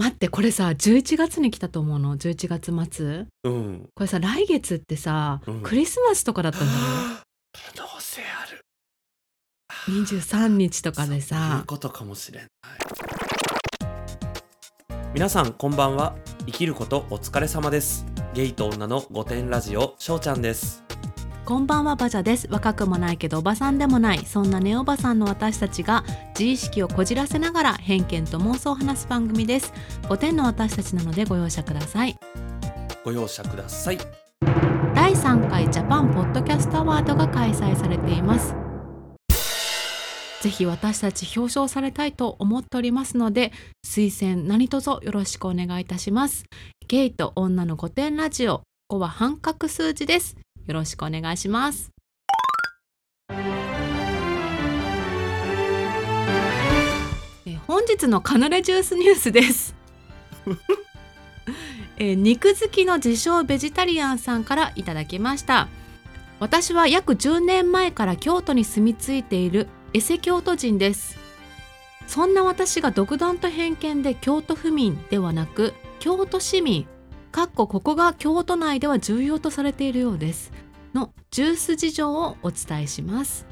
待ってこれさ11月に来たと思うの？11月末。うん。これさ来月ってさ、うん。クリスマスとかだったんだよ。可能性ある。23日とかでそういうさことかもしれない。皆さんこんばんは。生きることお疲れ様です。ゲイと女の御殿ラジオしょうちゃんですこんばんはバジャです。若くもないけどおばさんでもないそんなネオバさんの私たちが自意識をこじらせながら偏見と妄想を話す番組です。5点の私たちなのでご容赦ください。ご容赦ください第3回ジャパンポッドキャストアワードが開催されています。ぜひ私たち表彰されたいと思っておりますので推薦何卒よろしくお願いいたします。ゲイと女の5点ラジオ。ここは半角数字です。よろしくお願いします。え本日のカヌレジュースニュースです。え肉好きの自称ベジタリアンさんからいただきました。私は約10年前から京都に住み着いているエセ京都人です。そんな私が独断と偏見で京都府民ではなく京都市民かっこここが京都内では重要とされているようです。のジュース事情をお伝えします。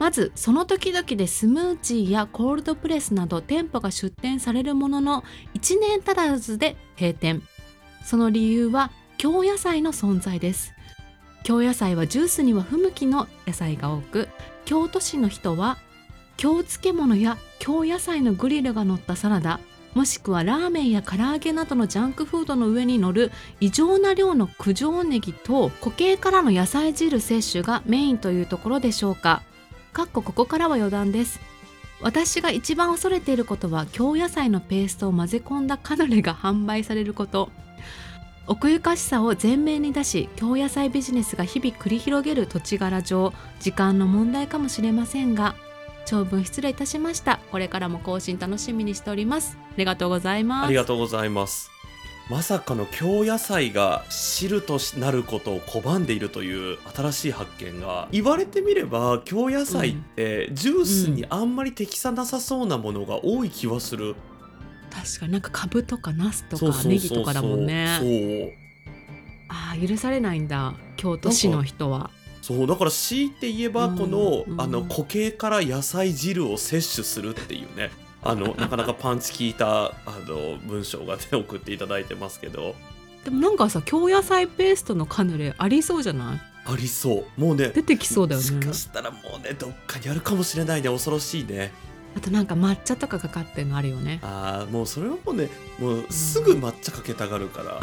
まずその時々でスムージーやコールドプレスなど店舗が出店されるものの1年足らずで閉店。その理由は京野菜の存在です。京野菜はジュースには不向きの野菜が多く京都市の人は京漬物や京野菜のグリルが乗ったサラダもしくはラーメンや唐揚げなどのジャンクフードの上に乗る異常な量の九条ネギと固形からの野菜汁摂取がメインというところでしょうか。かっこここからは余談です。私が一番恐れていることは京野菜のペーストを混ぜ込んだカヌレが販売されること。奥ゆかしさを前面に出し京野菜ビジネスが日々繰り広げる土地柄上時間の問題かもしれませんが長文失礼いたしました。これからも更新楽しみにしております。ありがとうございます。ありがとうございます。まさかの京野菜が汁となることを拒んでいるという新しい発見が。言われてみれば京野菜ってジュースにあんまり適さなさそうなものが多い気はする、確かになんかカブとかナスとかネギとかだもんね。ああ許されないんだ。京都市の人はそうだから強いて言えばうんこの,、うん。あの固形から野菜汁を摂取するっていうね。あの なかなかパンチ効いたあの文章がね送っていただいてますけど。でもなんかさ京野菜ペーストのカヌレありそうじゃない？ありそう。もうね出てきそうだよね。もしかしたらもうねどっかにあるかもしれないね。恐ろしいねあとなんか抹茶とかかかってるのあるよね。あーもうそれはもうねもうすぐ抹茶かけたがるから、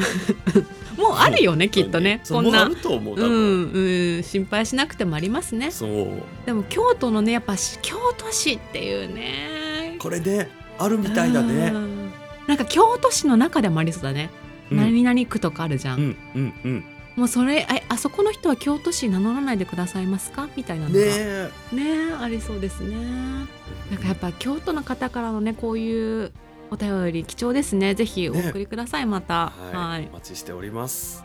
もうあるよねきっとね。こんなあると思う多う分、んうん心配しなくてもありますね。そう。でも京都のねやっぱし京都市っていうね。これねあるみたいだうねんなんか京都市の中でもありそうだね、うん。何々区とかあるじゃん、うんうんうんもうそれああそこの人は京都市名乗らないでくださいますか？みたいなのが。ねねえありそうですね。なんかやっぱ京都の方からのねこういうお便り貴重ですね。ぜひお送りください、また。はい、はい。お待ちしております。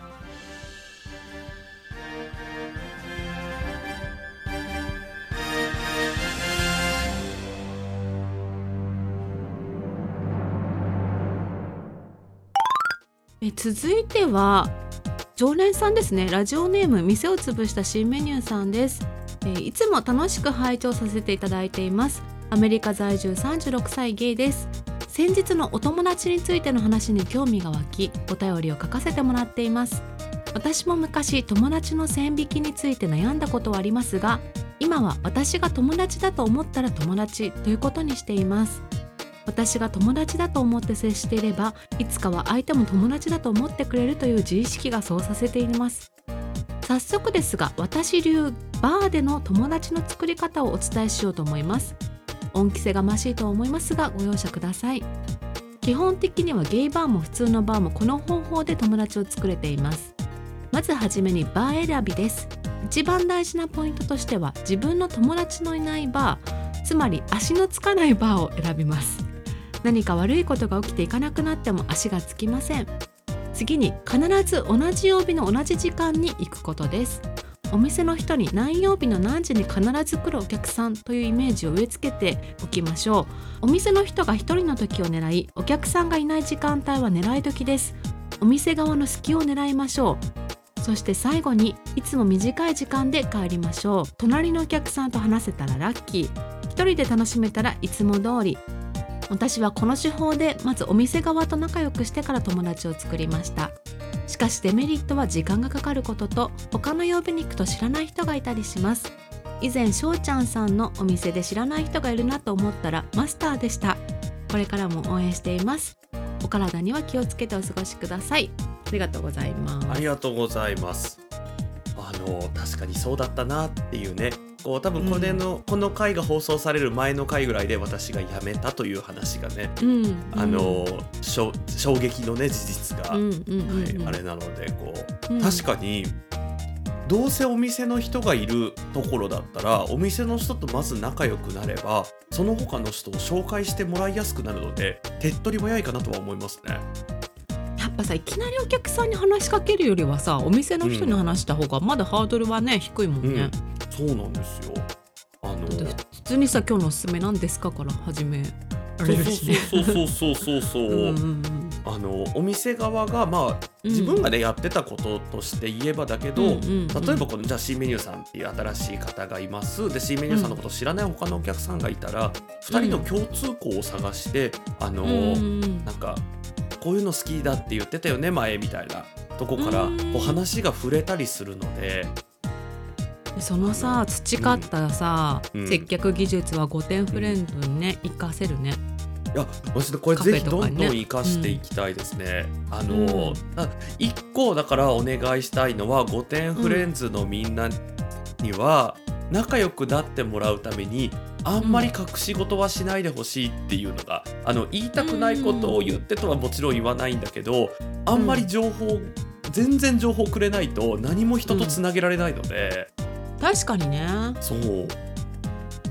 え続いては常連さんですね。ラジオネーム店を潰した新メニューさんです、えいつも楽しく拝聴させていただいています。アメリカ在住36歳ゲイです。先日のお友達についての話に興味が湧きお便りを書かせてもらっています。私も昔友達の線引きについて悩んだことはありますが今は私が友達だと思ったら友達ということにしています。私が友達だと思って接していればいつかは相手も友達だと思ってくれるという自意識がそうさせています。早速ですが私流バーでの友達の作り方をお伝えしようと思います。恩着せがましいと思いますがご容赦ください。基本的にはゲイバーも普通のバーもこの方法で友達を作れています。まずはじめにバー選びです。一番大事なポイントとしては自分の友達のいないバーつまり足のつかないバーを選びます。何か悪いことが起きていかなくなっても足がつきません。次に必ず同じ曜日の同じ時間に行くことです。お店の人に何曜日の何時に必ず来るお客さんというイメージを植え付けておきましょう。お店の人が一人の時を狙いお客さんがいない時間帯は狙い時です。お店側の隙を狙いましょう。そして最後にいつも短い時間で帰りましょう。隣のお客さんと話せたらラッキー。一人で楽しめたらいつも通り。私はこの手法でまずお店側と仲良くしてから友達を作りました。しかしデメリットは時間がかかることと他の曜日に行くと知らない人がいたりします。以前しょうちゃんさんのお店で知らない人がいるなと思ったらマスターでした。これからも応援しています。お体には気をつけてお過ごしください。ありがとうございます。ありがとうございます。あの確かにそうだったなっていうね。こう多分これの、うん、この回が放送される前の回ぐらいで私が辞めたという話がね、うん、あの衝撃のね事実が、はい、あれなのでこう、確かにどうせお店の人がいるところだったらお店の人とまず仲良くなればその他の人を紹介してもらいやすくなるので手っ取り早いかなとは思いますね。ぱさいきなりお客さんに話しかけるよりはさお店の人に話した方がまだハードルはね、低いもんね。そうなんですよ。あの普通にさ今日のおすすめなんですか？から始め。られるしねそうそうそうそう。そ ううん、あのお店側がまあ自分がね、うん、やってたこととして言えばだけど、うんうんうん、例えばこのじゃあ C メニューさんっていう新しい方がいます。で C メニューさんのことを知らない他のお客さんがいたら、うん、2人の共通項を探してあの、うん、なんかこういうの好きだって言ってたよね前みたいな。とこからこう話が触れたりするので。そのさ培ったさ、うん、接客技術は5点フレンドにね活、かせるね。いや私これぜひどんどん生かしていきたいですね。ねうん、あの、うん、1個だからお願いしたいのは5点フレンズのみんなには仲良くなってもらうためにあんまり隠し事はしないでほしいっていうのが、あの言いたくないことを言ってとはもちろん言わないんだけどあんまり情報、全然情報くれないと何も人とつなげられないので。確かにね。そう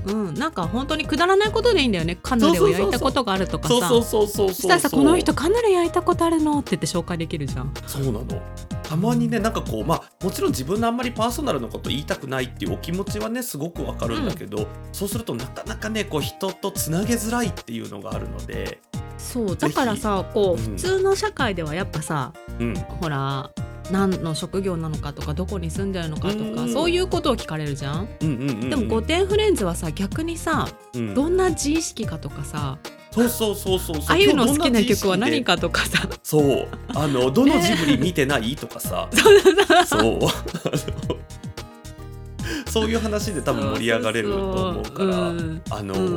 うん、なんか本当にくだらないことでいいんだよね。カヌレを焼いたことがあるとかさ。そうそうそうそうしたらさこの人カヌレ焼いたことあるのって言って紹介できるじゃん。そうなの。たまにねなんかこうまあもちろん自分のあんまりパーソナルのこと言いたくないっていうお気持ちはねすごくわかるんだけど、うん、そうするとなかなかねこう人とつなげづらいっていうのがあるのでそうだからさこう、うん、普通の社会ではやっぱさ、うん、ほら何の職業なのかとかどこに住んでるのかとか、そういうことを聞かれるじゃん？うんうんうんうん、でも「御殿フレンズ」はさ逆にさ、うん、どんな自意識かとかさそうそうそうそうああいうの好きな曲は何かとかさ。そう。あのどのジブリ見てないとかさ。そうそういう話で多分盛り上がれると思うから「あの、うん、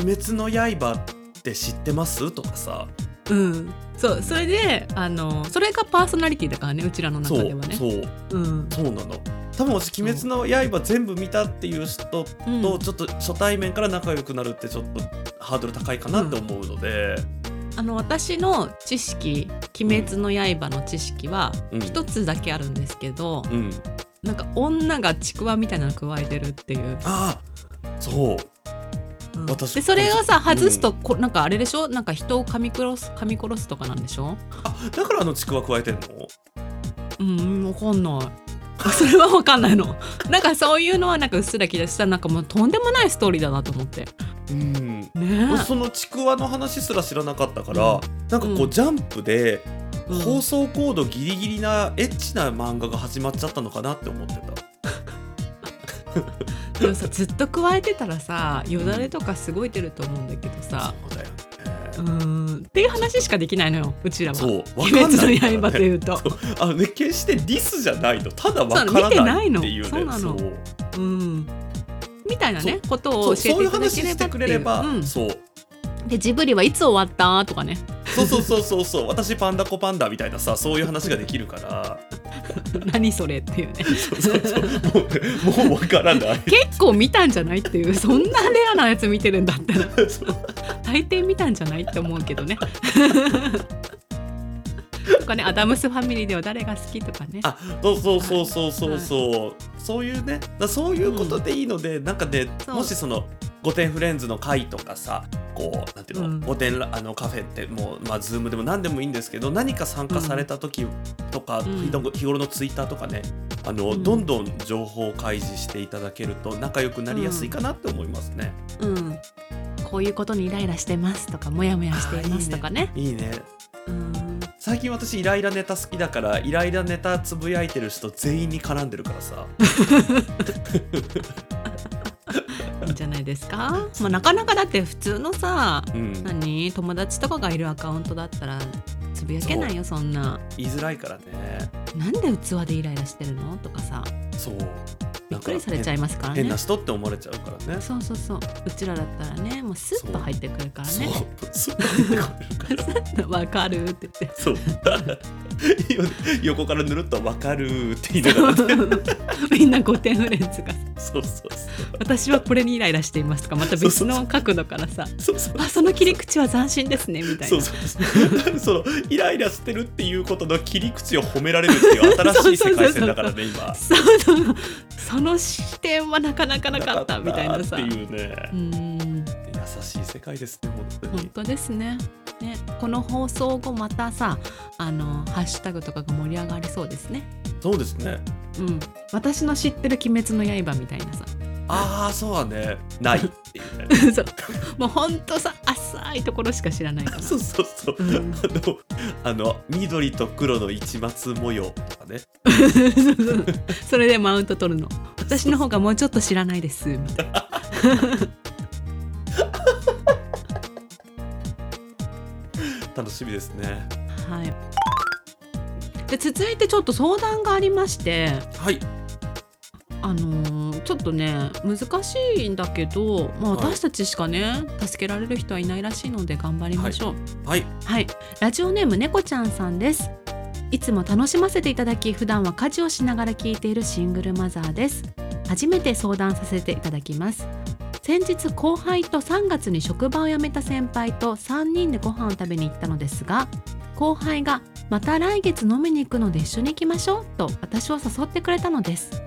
鬼滅の刃って知ってます?」とかさうん。そうそれであのそれがパーソナリティだからねうちらの中ではね。そうそう,、うん、そうなの。多分私「鬼滅の刃」全部見たっていう人とちょっと初対面から仲良くなるってちょっとハードル高いかなって思うので、うん、あの私の知識「鬼滅の刃」の知識は一つだけあるんですけど、うん、なんか女がちくわみたいなの加えてるっていう。あそう私でそれをさ外すとこ、なんかあれでしょ？なんか人を噛み殺す噛み殺すとかなんでしょ？あだからあのちくわ加えてんの？うんわかんない。それは分かんないの。なんかそういうのはなんかうっすら聞いたしたらなんかもうとんでもないストーリーだなと思って。うん。ねそのちくわの話すら知らなかったから、うん、なんかこう、うん、ジャンプで放送コードギリギリなエッチな漫画が始まっちゃったのかなって思ってたでもさずっと加えてたらさよだれとかすごい出ると思うんだけどさ、そうだようん。っていう話しかできないのようちらは。そう「鬼滅の刃」というと。あの、ね、決してディスじゃないの。ただわからないっていうね。そうなの。う。ん。みたいなねことを教えていただければってくれれば、うん、そう。でジブリはいつ終わった？とかねそうそうそうそうそう。私パンダコパンダみたいなさそういう話ができるから。何それっていうね。そうそうそう。もうもう分からない。結構見たんじゃないっていう。そんなレアなやつ見てるんだったら。大抵見たんじゃないって思うけどねとかねアダムスファミリーでは誰が好きとかね。あそうそうそうそうそうそう、はい、そういうね。そういうことでいいので、うん、なんかねもしその御殿フレンズの会とかさこうなんていうの、うん、御殿あのカフェってもうまあズームでも何でもいいんですけど何か参加された時とか、うん、日頃のツイッターとかねあの、うん。どんどん情報を開示していただけると仲良くなりやすいかなって思いますね。うん。こういうことにイライラしてますとかモヤモヤしていますとかね。いいね。うん最近私イライラネタ好きだからイライラネタつぶやいてる人全員に絡んでるからさ。いいんじゃないですか、まあ、なかなかだって普通のさうん。何？友達とかがいるアカウントだったらつぶやけないよそんな言いづらいからね。なんで器でイライラしてるの？とかさそう。びっくりされちゃいますからね変な人って思われちゃうからね。そうそうそううちらだったらねもうスッと入ってくるからそうね。そう。からわかるって言ってそう。横からぬるっとわかるって言いながら。ね。みんな5点フレンズが。そうそうそう。私はこれにイライラしていますとかまた別の角度からさ。そうそう。あその切り口は斬新ですねみたいな。そうそうそ のイライラしてるっていうことの切り口を褒められるっていう新しい世界線だからね今。そうそう。その視点はなかなかなかったみたいなさ。っていうね。うん。優しい世界ですね本当に。本当ですね。ねこの放送後またさあのハッシュタグとかが盛り上がりそうですね。そうですね。うん。私の知ってる「鬼滅の刃」みたいなさ。ああそうはね。ないっていうね。そう。もうほんとさ浅いところしか知らないから。そうそうそう、うん。あのあの緑と黒の市松模様とかね。それでマウント取るの。私の方がもうちょっと知らないですみたいな楽しみですね。はい。で続いてちょっと相談がありまして。はい。あのーちょっとね難しいんだけど、まあ、はい。私たちしかね、助けられる人はいないらしいので頑張りましょう。はい。はい、ラジオネーム猫ちゃんさんです。いつも楽しませていただき普段は家事をしながら聞いているシングルマザーです。初めて相談させていただきます先日後輩と3月に職場を辞めた先輩と3人でご飯を食べに行ったのですが後輩がまた来月飲みに行くので一緒に行きましょうと私を誘ってくれたのです。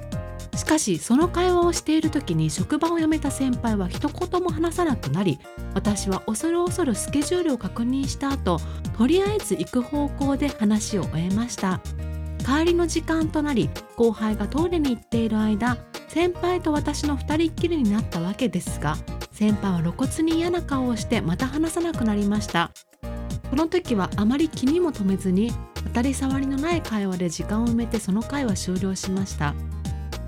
しかしその会話をしている時に職場を辞めた先輩は一言も話さなくなり私は恐る恐るスケジュールを確認した後とりあえず行く方向で話を終えました。帰りの時間となり後輩がトイレに行っている間先輩と私の二人っきりになったわけですが先輩は露骨に嫌な顔をしてまた話さなくなりました。この時はあまり気にも留めずに当たり障りのない会話で時間を埋めてその会は終了しました。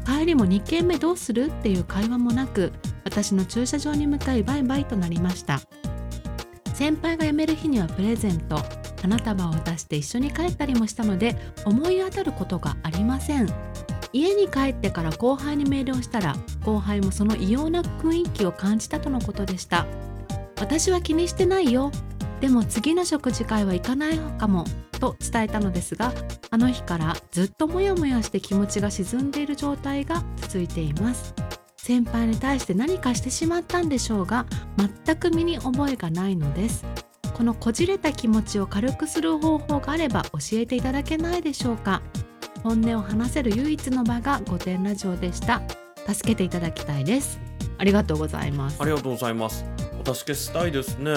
帰りも2軒目どうするっていう会話もなく私の駐車場に向かいバイバイとなりました。先輩が辞める日にはプレゼント花束を渡して一緒に帰ったりもしたので思い当たることがありません。家に帰ってから後輩にメールをしたら後輩もその異様な雰囲気を感じたとのことでした。私は気にしてないよ。でも次の食事会は行かないかもと伝えたのですがあの日からずっとモヤモヤして気持ちが沈んでいる状態が続いています。先輩に対して何かしてしまったんでしょうが全く身に覚えがないのです。このこじれた気持ちを軽くする方法があれば教えていただけないでしょうか。本音を話せる唯一の場が御殿ラジオでした。助けていただきたいです。ありがとうございます。ありがとうございます。お助けしたいですね。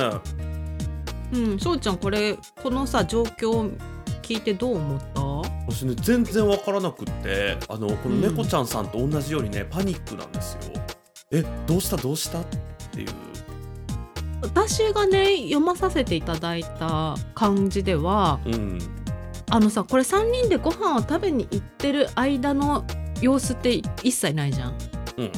うんしょうちゃんこれこのさ状況聞いてどう思った？私ね全然わからなくってあのこの猫ちゃんさんと同じようにね、パニックなんですよ。えどうした？どうした？っていう。私がね読まさせていただいた感じではうんあのさこれ3人でご飯を食べに行ってる間の様子って一切ないじゃん。うん。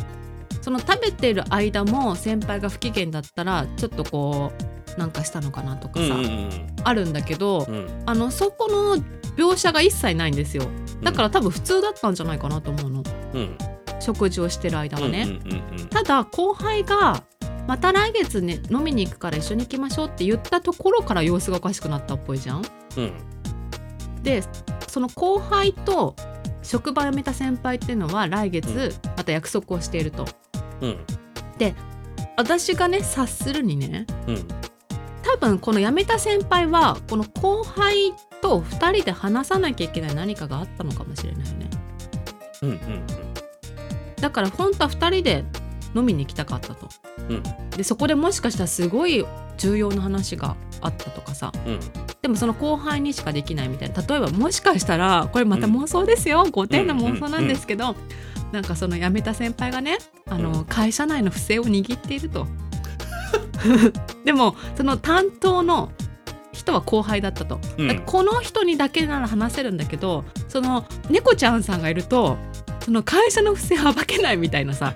その食べてる間も先輩が不機嫌だったらちょっとこうなんかしたのかなとかさ、うんうんあるんだけど、うん。うんあのそこの描写が一切ないんですよ。だから多分普通だったんじゃないかなと思うの。うん。食事をしてる間はね。うんうんうん。ただ後輩がまた来月ね飲みに行くから一緒に行きましょうって言ったところから様子がおかしくなったっぽいじゃん。うんでその後輩と職場を辞めた先輩っていうのは来月うん。また約束をしていると。うん。私がね察するにねうん。多分この辞めた先輩はこの後輩と2人で話さなきゃいけない何かがあったのかもしれないよね。うんうんだから本当は2人で飲みに行きたかったと。うん。でそこでもしかしたらすごい重要な話があったとかさ。うんでもその後輩にしかできないみたいな。例えばもしかしたらこれまた妄想ですよ、5点の妄想なんですけど、なんかその辞めた先輩がねあの、うん。会社内の不正を握っていると。でもその担当の人は後輩だったと、うん。この人にだけなら話せるんだけどその猫ちゃんさんがいるとその会社の不正を暴けないみたいなさ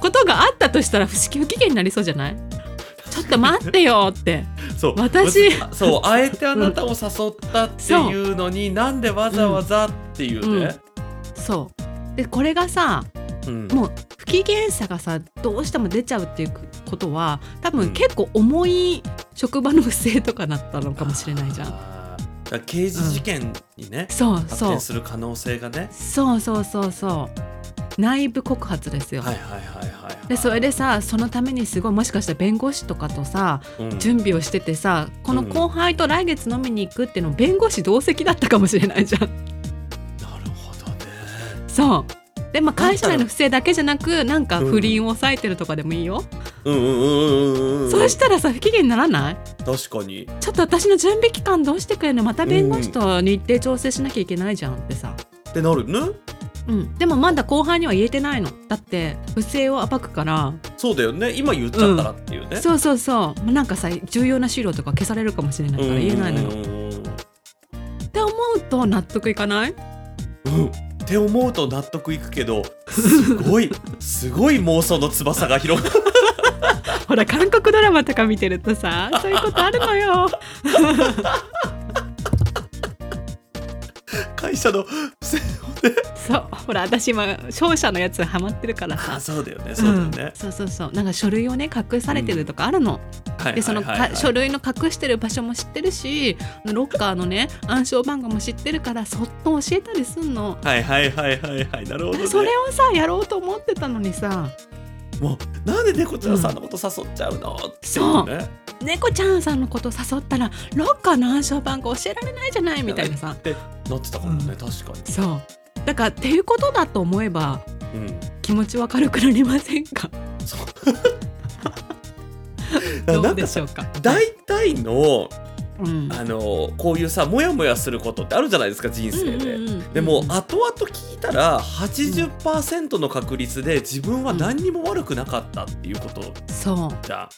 ことがあったとしたら不思議不機嫌になりそうじゃない？ちょっと待ってよって。そう。私。そうあえてあなたを誘ったっていうのに、なんでわざわざっていうね、そう。でこれがさうん。もう不機嫌さがさどうしても出ちゃうっていうことは多うん。分結構重い職場の不正とかだったのかもしれないじゃん。刑事事件にね、発そうそう。展する可能性がね。そうそうそうそう内部告発ですよ。はいはいはいはいでそれでさそのためにすごいもしかしたら弁護士とかとさうん。準備をしててさこの後輩と来月飲みに行くっていうの弁護士同席だったかもしれないじゃん。なるほどね。そう。でまあ会社内の不正だけじゃなくなんか不倫を抑えてるとかでもいいよ。うんうんうんうんうんうんそうしたらさ不機嫌にならない？確かに。ちょっと私の準備期間どうしてくれるの？また弁護士と日程調整しなきゃいけないじゃんってさ、ってなる？ねうん、でもまだ後輩には言えてないの。だって不正を暴くから。そうだよね。今言っちゃったらっていうね、そうそうそう。なんかさ重要な資料とか消されるかもしれないから言えないのよ。うんうんうんうんって思うと納得いかない？うん。って思うと納得いくけどすごい すごい妄想の翼が広がる。ほら韓国ドラマとか見てるとさそういうことあるのよ会社のそうほら私今商社のやつハマってるからさ。あそうだよねそうだよん。ね、そうそうそう。なんか書類をね隠されてるとかあるの、はいでその書類の隠してる場所も知ってるしロッカーのね暗証番号も知ってるからそっと教えたりすんの。はいはいはいはいはい。なるほどね。それをさやろうと思ってたのにさ。もうなんで猫ちゃんさんのこと誘っちゃうの、っていうね猫ちゃんさんのこと誘ったらロッカーの暗証番号教えられないじゃないみたいなさ。ってなってたかもね、うん。確かに。そう。だからっていうことだと思えばうん。気持ちは軽くなりませんか？そう。どうでしょうか？大体のうん。あのこういうさモヤモヤすることってあるじゃないですか人生で、うんうんうんでも後々聞いたら80%の確率で自分は何にも悪くなかったっていうことそじゃん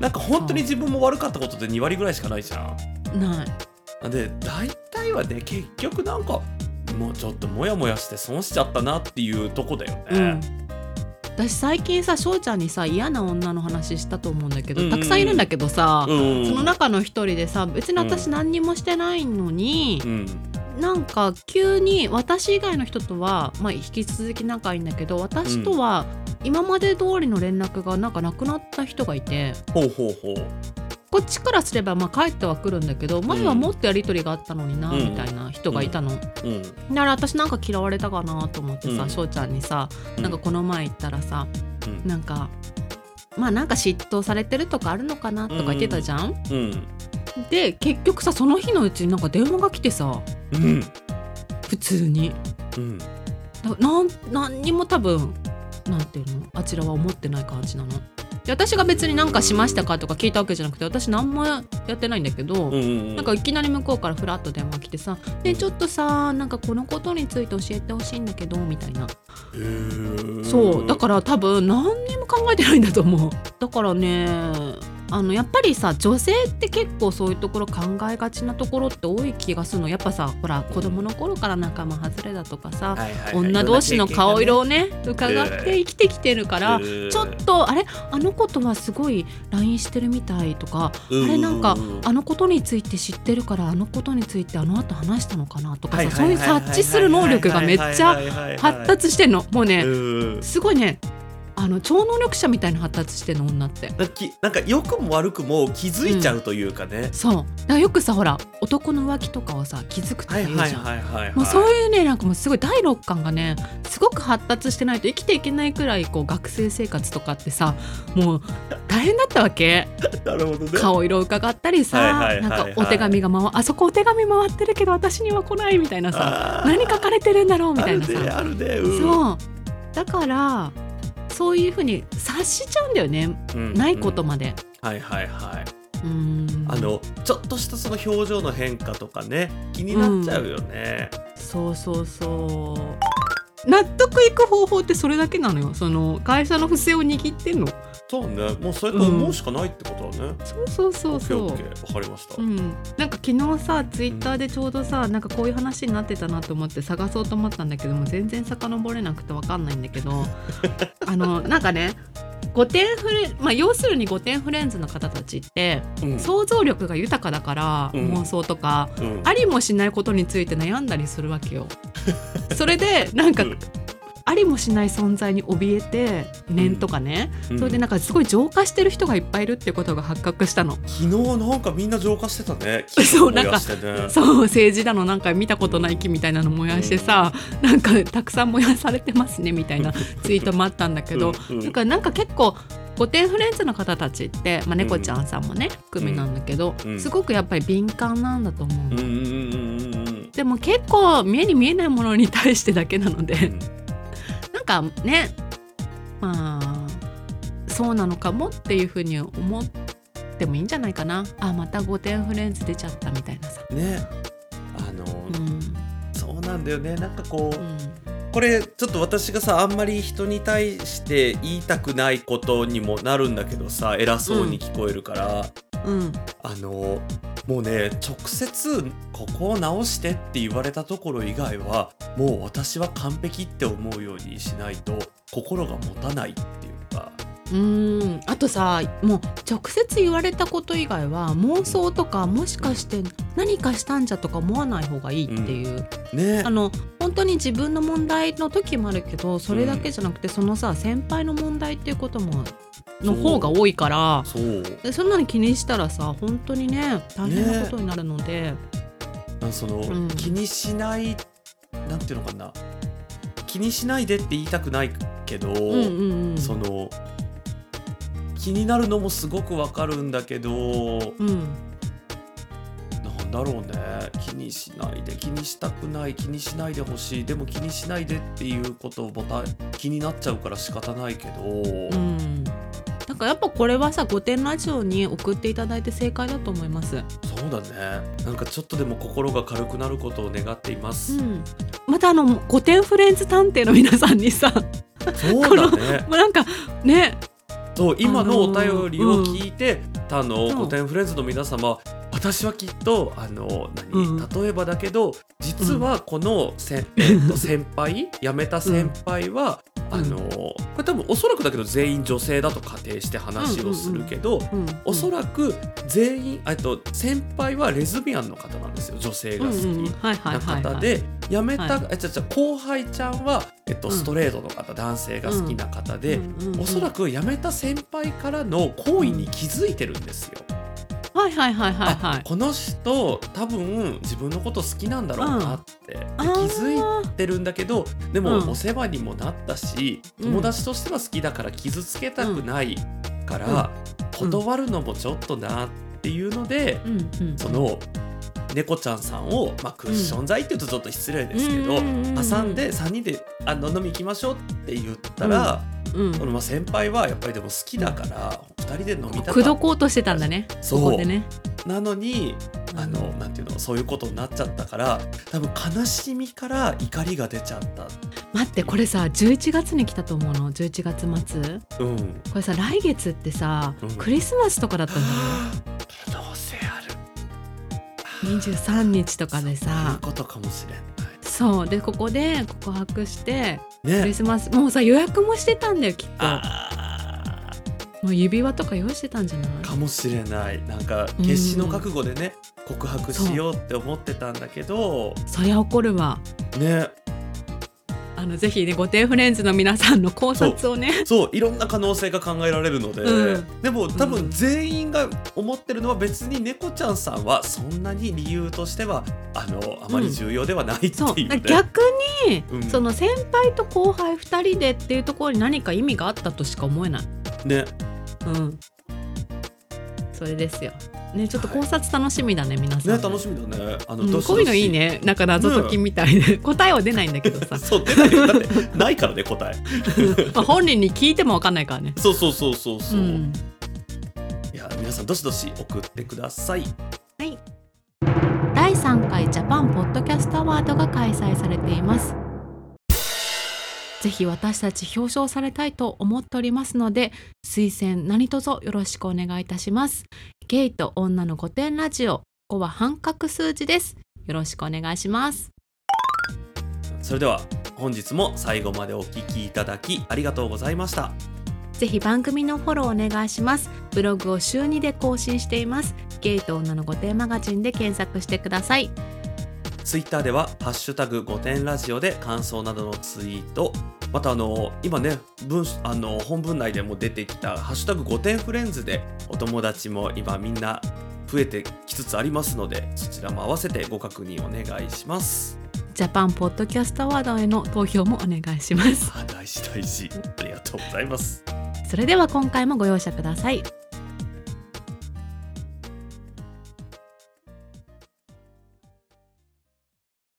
なんか本当に自分も悪かったことって2割ぐらいしかないじゃん。うない。で大体はね結局なんかもうちょっとモヤモヤして損しちゃったなっていうとこだよね、うん。私最近さ翔ちゃんにさ嫌な女の話したと思うんだけど、うんたくさんいるんだけどさ、うんその中の一人でさ別に私何にもしてないのにう、んなんか急に私以外の人とは、まあ、引き続き仲いいんだけど私とは今まで通りの連絡がなんかなくなった人がいて。ほうほうほう。こっちからすればまあ帰ってはくるんだけど前はもっとやり取りがあったのにな、うん。みたいな人がいたの。うん。だから私なんか嫌われたかなと思ってさうん。翔、ちゃんにさなんかこの前言ったらさ、うん。なんかまあなんか嫉妬されてるとかあるのかなとか言ってたじゃん、うんで結局さその日のうちになんか電話が来てさうん。普通に。うん。だなん何にも多分なんていうの？あちらは思ってない感じなの。で私が別に何かしましたかとか聞いたわけじゃなくて私何もやってないんだけど、うんうんなんかいきなり向こうからフラッと電話来てさ「ねちょっとさなんかこのことについて教えてほしいんだけど」みたいな。そう。だから多分何にも考えてないんだと思う。だからねあのやっぱりさ女性って結構そういうところ考えがちなところって多い気がするの。やっぱさほら子供の頃から仲間外れだとかさ、はいはいはい。女同士の顔色をね伺っええて生きてきてるから、ちょっとあれ？あの子とはすごい LINE してるみたいとかうんあれなんかうんあのことについて知ってるからあのことについてあの後話したのかなとかはいさそういう察知する能力がめっちゃ発達してんのもうねうんすごいねあの超能力者みたいな発達してんの女って。なんかきなんか良くも悪くも気づいちゃうというかね、そう。だからよくさほら男の浮気とかはさ気づくとかはい言うじゃん、もうそういうねなんかもうすごい第六感がねすごく発達してないと生きていけないくらいこう学生生活とかってさもう大変だったわけ。なるほどね。顔色伺ったりさなんかお手紙が回あそこお手紙回ってるけど私には来ないみたいなさ何書かれてるんだろうみたいなさ。あるねあるね、うん、そう。だからそういうふうに察しちゃうんだよね。うん。ないことまで。はいはいはい。うん。あのちょっとしたその表情の変化とかね気になっちゃうよね。そうそうそう。納得いく方法ってそれだけなのよ。その会社の不正を握ってんのそうねもうそれと思うしかないってことだね。そうそうそうそう。オッケーオッケーわかりました。うん、なんか昨日さツイッターでちょうどさなんかこういう話になってたなと思って探そうと思ったんだけども全然遡れなくてわかんないんだけど あのなんかね5点フレまあ要するに5点フレンズの方たちってうん。想像力が豊かだから、うん。妄想とかうん。ありもしないことについて悩んだりするわけよ。それでなんか、うんありもしない存在に怯えて念とかね、うん。それでなんかすごい浄化してる人がいっぱいいるっていうことが発覚したの。昨日なんかみんな浄化してたね。そう燃やしてね。そう政治だのなんか見たことない木みたいなの燃やしてさ、なんかたくさん燃やされてますねみたいなツイートもあったんだけど、うん。うん。なんかなんか結構御殿フレンズの方たちって、まあ、猫ちゃんさんもね含みなんだけど、うん。すごくやっぱり敏感なんだと思うでも結構目に見えないものに対してだけなので、うん。なんかねまあそうなのかもっていうふうに思ってもいいんじゃないかなあまた御殿フレンズ出ちゃったみたいなさ。ね。あの、うんそうなんだよね。なんかこう。うんこれちょっと私がさあんまり人に対して言いたくないことにもなるんだけどさ偉そうに聞こえるから、うんあのもうね直接ここを直してって言われたところ以外はもう私は完璧って思うようにしないと心が持たないっていうか。うーん。あとさもう直接言われたこと以外は妄想とかもしかして何かしたんじゃとか思わない方がいいっていう、ね。あの本当に自分の問題の時もあるけどそれだけじゃなくて、そのさ先輩の問題っていうこともの方が多いからそう。でそんなに気にしたらさ本当にね大変なことになるので、なんその、うん。気にしないなんていうのかな。気にしないでって言いたくないけど、その気になるのもすごくわかるんだけどうん。なんだろうね気にしないで気にしたくない気にしないでほしいでも気にしないでっていうことをまた気になっちゃうから仕方ないけど、うん。なんかやっぱこれはさ「御殿ラジオ」に送っていただいて正解だと思います。そうだね。なんかちょっとでも心が軽くなることを願っています、うん、またあの「御殿フレンズ探偵」の皆さんにさもそうだね。うなんかね。そう今のおあのー便りを聞いて、あのそう古典フレンズの皆様私はきっとあの何、うん例えばだけど実はこのせ、えっと 先輩？辞めた先輩は、うん。あのこれ多分おそらくだけど全員女性だと仮定して話をするけど、うん。おそらく全員えっと先輩はレズビアンの方なんですよ女性が好き。な方で辞めた、はい。えちゃちゃ後輩ちゃんは、えっと、うん。ストレートの方、男性が好きな方で、うおそらく辞めた先輩からの行為に気づいてるんですよ。はいはいはいはいはあいこの人多分自分のこと好きなんだろうなって、であー気づいてるんだけどでもうん。お世話にもなったし、うん。友達としては好きだから傷つけたくないから、うん。断るのもちょっとなっていうので、うんうんその猫ちゃんさんを、まあ、クッション剤って言うとちょっと失礼ですけど、うん。うんうんうん挟んで3人であの飲み行きましょうって言ったら、うん。このまあ先輩はやっぱりでも好きだから2人で飲みたか口っ説こうとしてたんだね。そう。ここでね。たなのにあのうんなんていうのそういうことになっちゃったから多分悲しみから怒りが出ちゃった。待ってこれさ11月に来たと思うの？11月末。うん、これさ来月ってさ、うん。クリスマスとかだったんだよ可能性ある。23日とかでそうことかもしれない。そう。でここで告白してクリね。スマスもうさ予約もしてたんだよきっと。あもう指輪とか用意してたんじゃない？ーかもしれない。なんかうん決死の覚悟でね、告白しようって思ってたんだけど。そりゃ怒るわ。ね。あのぜひね御殿フレンズの皆さんの考察をね。そう。いろんな可能性が考えられるので、うん。でも多分うん。全員が思ってるのは別に猫ちゃんさんはそんなに理由としてはあのあまり重要ではないっていうそう。ね、逆に、うん。その先輩と後輩2人でっていうところに何か意味があったとしか思えない。ねうん。それですよ。ねちょっと考察楽しみだね、皆さん。ね楽しみだね。あの、うん。どしどしこういうのいいね。なんか謎解きみたいで、答えは出ないんだけどさ。そう出ない。よだってないからね答え。まあ本人に聞いても分かんないからね。そうそうそうそうそう、ん。いや皆皆さんどしどし送ってください。第3回ジャパンポッドキャストアワードが開催されていますぜひ私たち表彰されたいと思っておりますので推薦何卒よろしくお願いいたします。ゲイと女の御殿ラジオここは半角数字です。よろしくお願いします。それでは本日も最後までお聞きいただきありがとうございました。ぜひ番組のフォローお願いします。ブログを週2で更新しています。ゲイと女の御殿マガジンで検索してくださいツイッターでは「ハッシュタグ5点ラジオ」で感想などのツイートまたあの今ね文あの本文内でも出てきた「ハッシュタグ5点フレンズ」でお友達も今みんな増えてきつつありますのでそちらも合わせてご確認お願いします。ジャパンポッドキャストアワードへの投票もお願いしますあ 大事大事ありがとうございます。それでは今回もご容赦ください